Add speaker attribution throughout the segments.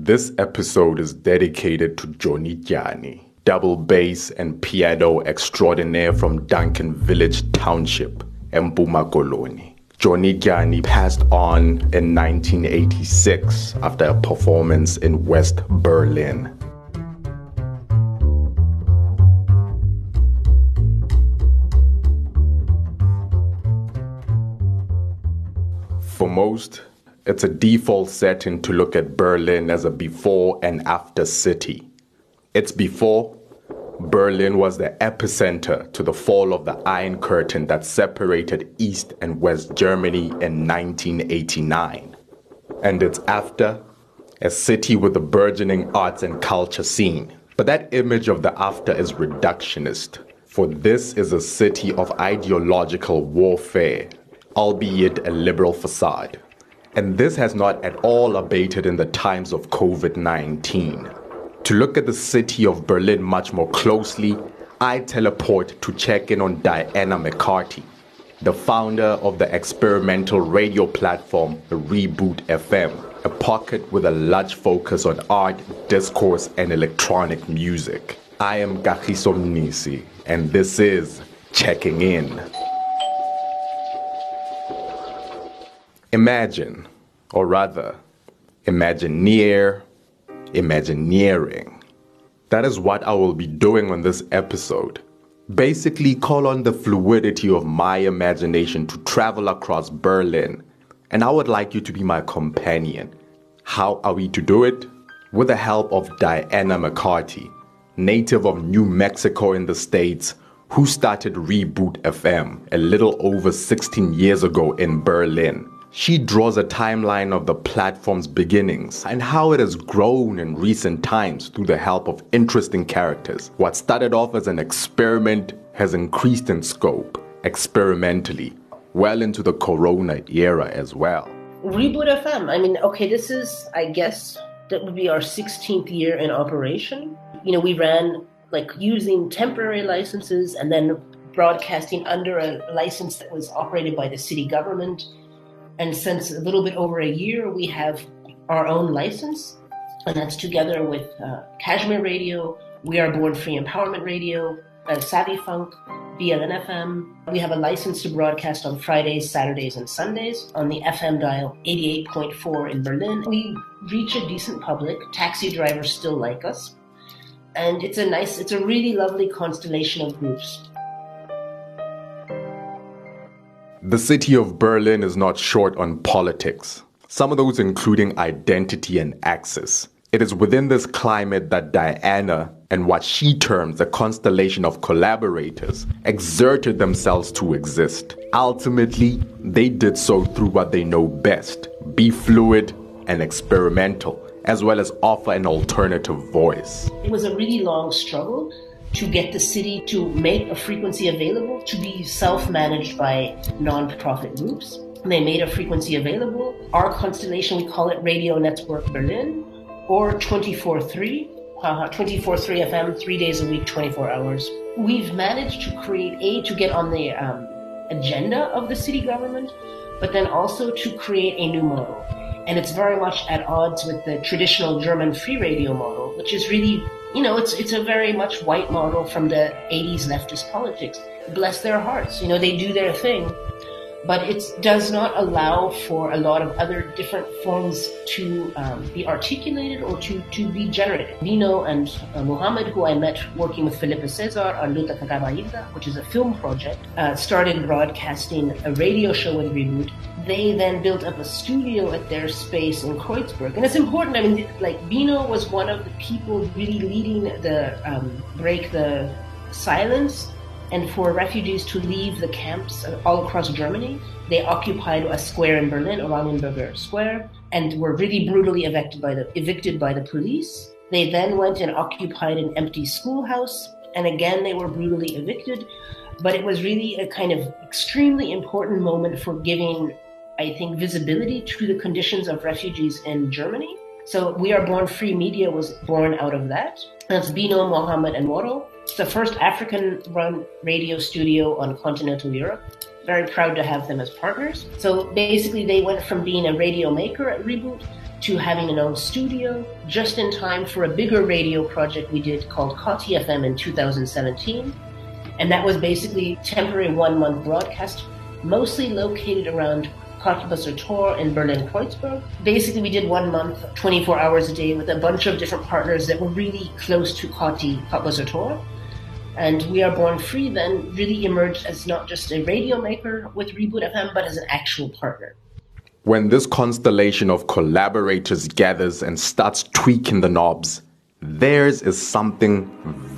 Speaker 1: This episode is dedicated to Johnny Dyani, double bass and piano extraordinaire from Duncan Village Township, Mpuma Koloni. Johnny Dyani passed on in 1986 after a performance in West Berlin. For most, it's a default setting to look at Berlin as a before and after city. It's before Berlin was the epicenter to the fall of the Iron Curtain that separated East and West Germany in 1989. And it's after a city with a burgeoning arts and culture scene. But that image of the after is reductionist, for this is a city of ideological warfare, albeit a liberal facade. And this has not at all abated in the times of COVID 19. To look at the city of Berlin much more closely, I teleport to check in on Diana McCarty, the founder of the experimental radio platform Reboot FM, a pocket with a large focus on art, discourse, and electronic music. I am Kagiso Mnisi, and this is Checking In. Imagine, or rather, imagineer, imagineering. That is what I will be doing on this episode. Basically, call on the fluidity of my imagination to travel across Berlin, and I would like you to be my companion. How are we to do it? With the help of Diana McCarty, native of New Mexico in the States, who started Reboot FM a little over 16 years ago in Berlin. She draws a timeline of the platform's beginnings and how it has grown in recent times through the help of interesting characters. What started off as an experiment has increased in scope, experimentally, well into the corona era as well.
Speaker 2: Reboot FM. I mean, okay, this is, I guess, that would be our 16th year in operation. You know, we ran like using temporary licenses and then broadcasting under a license that was operated by the city government and since a little bit over a year, we have our own license, and that's together with uh, Cashmere Radio, We Are Born Free Empowerment Radio, uh, Savvy Funk, BLN FM. We have a license to broadcast on Fridays, Saturdays, and Sundays on the FM dial 88.4 in Berlin. We reach a decent public. Taxi drivers still like us. And it's a nice, it's a really lovely constellation of groups.
Speaker 1: The city of Berlin is not short on politics, some of those including identity and access. It is within this climate that Diana and what she terms a constellation of collaborators exerted themselves to exist. Ultimately, they did so through what they know best be fluid and experimental, as well as offer an alternative voice.
Speaker 2: It was a really long struggle to get the city to make a frequency available to be self managed by non-profit groups. They made a frequency available. Our constellation, we call it Radio Network Berlin or 24 3. 24 3 FM, three days a week, 24 hours. We've managed to create a to get on the um, agenda of the city government, but then also to create a new model. And it's very much at odds with the traditional German free radio model, which is really you know, it's it's a very much white model from the 80s leftist politics. Bless their hearts, you know, they do their thing, but it does not allow for a lot of other different forms to um, be articulated or to, to be generated. Nino and uh, Muhammad, who I met working with Filipa César on Luta ca caba which is a film project, uh, started broadcasting a radio show with Reboot. They then built up a studio at their space in Kreuzberg. And it's important, I mean, like, Bino was one of the people really leading the um, Break the Silence and for refugees to leave the camps all across Germany. They occupied a square in Berlin, Oranienburger Square, and were really brutally evicted by the evicted by the police. They then went and occupied an empty schoolhouse, and again they were brutally evicted. But it was really a kind of extremely important moment for giving, I think, visibility to the conditions of refugees in Germany. So We Are Born Free Media was born out of that. That's Bino, Mohammed, and Moro. The first African run radio studio on continental Europe. Very proud to have them as partners. So basically, they went from being a radio maker at Reboot to having an own studio just in time for a bigger radio project we did called Kotti FM in 2017. And that was basically temporary one month broadcast, mostly located around Kottbusser Tor in Berlin Kreuzberg. Basically, we did one month, 24 hours a day, with a bunch of different partners that were really close to Kati, Kottbusser Tor. And We Are Born Free then really emerged as not just a radio maker with Reboot FM, but as an actual partner.
Speaker 1: When this constellation of collaborators gathers and starts tweaking the knobs, theirs is something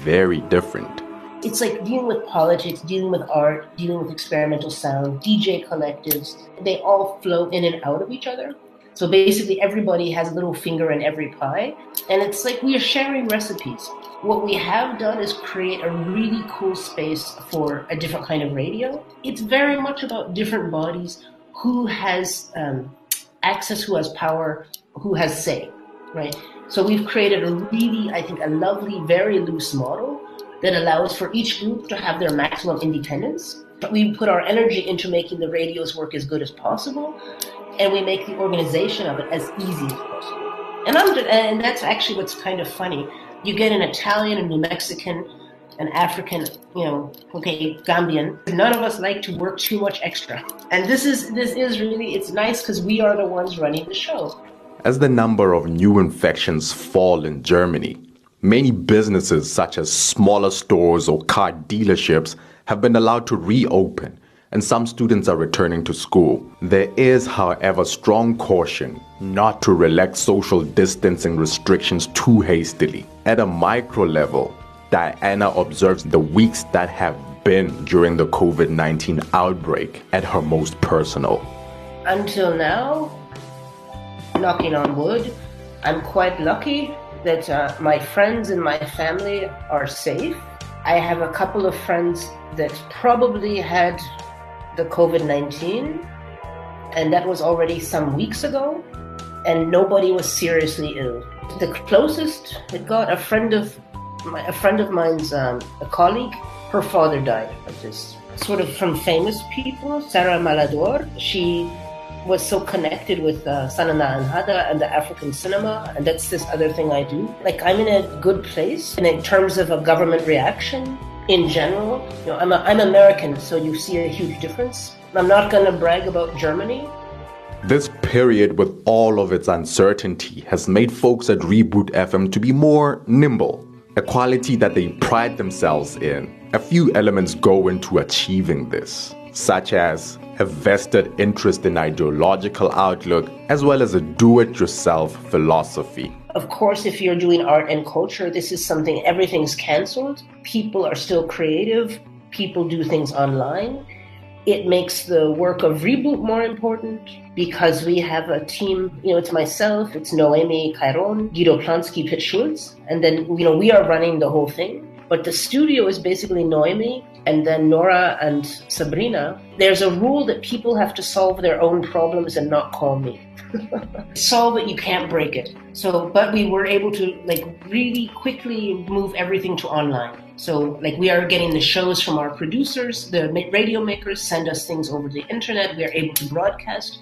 Speaker 1: very different.
Speaker 2: It's like dealing with politics, dealing with art, dealing with experimental sound, DJ collectives. They all flow in and out of each other. So basically, everybody has a little finger in every pie. And it's like we are sharing recipes. What we have done is create a really cool space for a different kind of radio. It's very much about different bodies who has um, access, who has power, who has say, right? So we've created a really, I think, a lovely, very loose model that allows for each group to have their maximum independence. But we put our energy into making the radios work as good as possible, and we make the organization of it as easy as possible. And I'm, and that's actually what's kind of funny you get an Italian, a New Mexican, an African, you know, okay, Gambian. None of us like to work too much extra. And this is this is really it's nice because we are the ones running the show.
Speaker 1: As the number of new infections fall in Germany, many businesses such as smaller stores or car dealerships have been allowed to reopen and some students are returning to school. There is, however, strong caution not to relax social distancing restrictions too hastily. At a micro level, Diana observes the weeks that have been during the COVID 19 outbreak at her most personal.
Speaker 2: Until now, knocking on wood, I'm quite lucky that uh, my friends and my family are safe. I have a couple of friends that probably had the COVID 19, and that was already some weeks ago, and nobody was seriously ill. The closest it got, a friend of my, a friend of mine's, um, a colleague, her father died of this. Sort of from famous people, Sarah Maldoror. She was so connected with uh, Sana Na N'Hada and the African cinema, and that's this other thing I do. Like I'm in a good place, and in terms of a government reaction, in general. You know, I'm, a, I'm American, so you see a huge difference. I'm not going to brag about Germany.
Speaker 1: This period, with all of its uncertainty, has made folks at Reboot FM to be more nimble, a quality that they pride themselves in. A few elements go into achieving this, such as a vested interest in ideological outlook, as well as a do it yourself philosophy.
Speaker 2: Of course, if you're doing art and culture, this is something everything's canceled. People are still creative, people do things online. It makes the work of Reboot more important because we have a team, you know, it's myself, it's Noemi Cairon, Guido Plansky, Pit Schultz, and then, you know, we are running the whole thing. But the studio is basically Noemi and then Nora and Sabrina. There's a rule that people have to solve their own problems and not call me. solve it, you can't break it. So, but we were able to like really quickly move everything to online. So, like, we are getting the shows from our producers, the radio makers send us things over the internet. We are able to broadcast.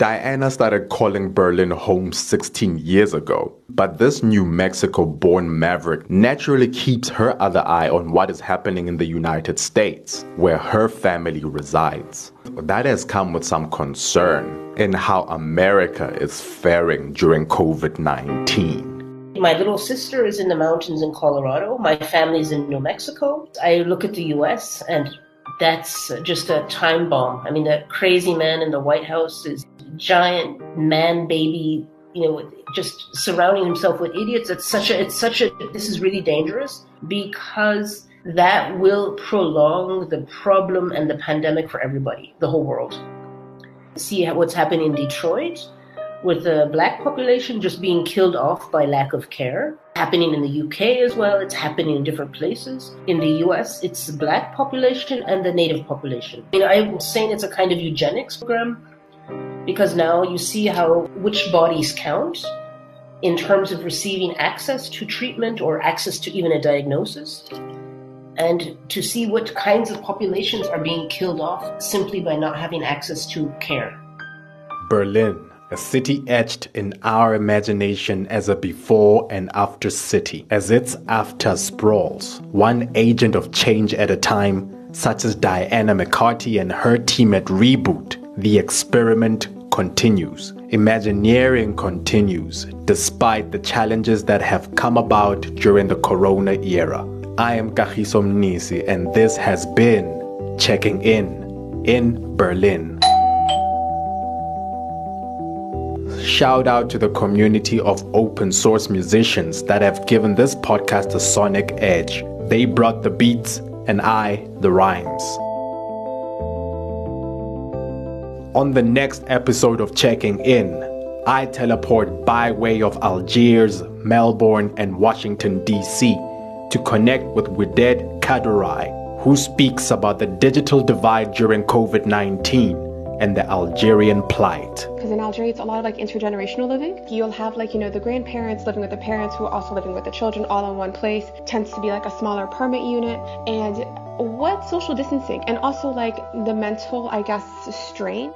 Speaker 1: Diana started calling Berlin home 16 years ago, but this New Mexico born maverick naturally keeps her other eye on what is happening in the United States, where her family resides. That has come with some concern in how America is faring during COVID 19.
Speaker 2: My little sister is in the mountains in Colorado. My family is in New Mexico. I look at the US and that's just a time bomb. I mean, that crazy man in the White House is giant man baby you know just surrounding himself with idiots. It's such a it's such a this is really dangerous because that will prolong the problem and the pandemic for everybody the whole world. See what's happening in detroit with the black population just being killed off by lack of care happening in the uk as well. It's happening in different places. In the us it's the black population and the native population. I'm saying it's a kind of eugenics program because now you see how which bodies count in terms of receiving access to treatment or access to even a diagnosis and to see what kinds of populations are being killed off simply by not having access to care.
Speaker 1: Berlin, a city etched in our imagination as a before and after city, as its after sprawls, one agent of change at a time, such as Diana McCarty and her team at Reboot. The experiment continues. Imagineering continues, despite the challenges that have come about during the Corona era. I am Kagiso Mnisi, and this has been Checking In in Berlin. Shout out to the community of open source musicians that have given this podcast a sonic edge. They brought the beats, and I the rhymes. On the next episode of Checking In, I teleport by way of Algiers, Melbourne, and Washington, D.C. to connect with Wided Kadurai, who speaks about the digital divide during COVID 19 and the Algerian plight.
Speaker 3: Because in Algeria, it's a lot of like intergenerational living. You'll have like, you know, the grandparents living with the parents who are also living with the children all in one place. Tends to be like a smaller permit unit. And what social distancing and also like the mental, I guess, strain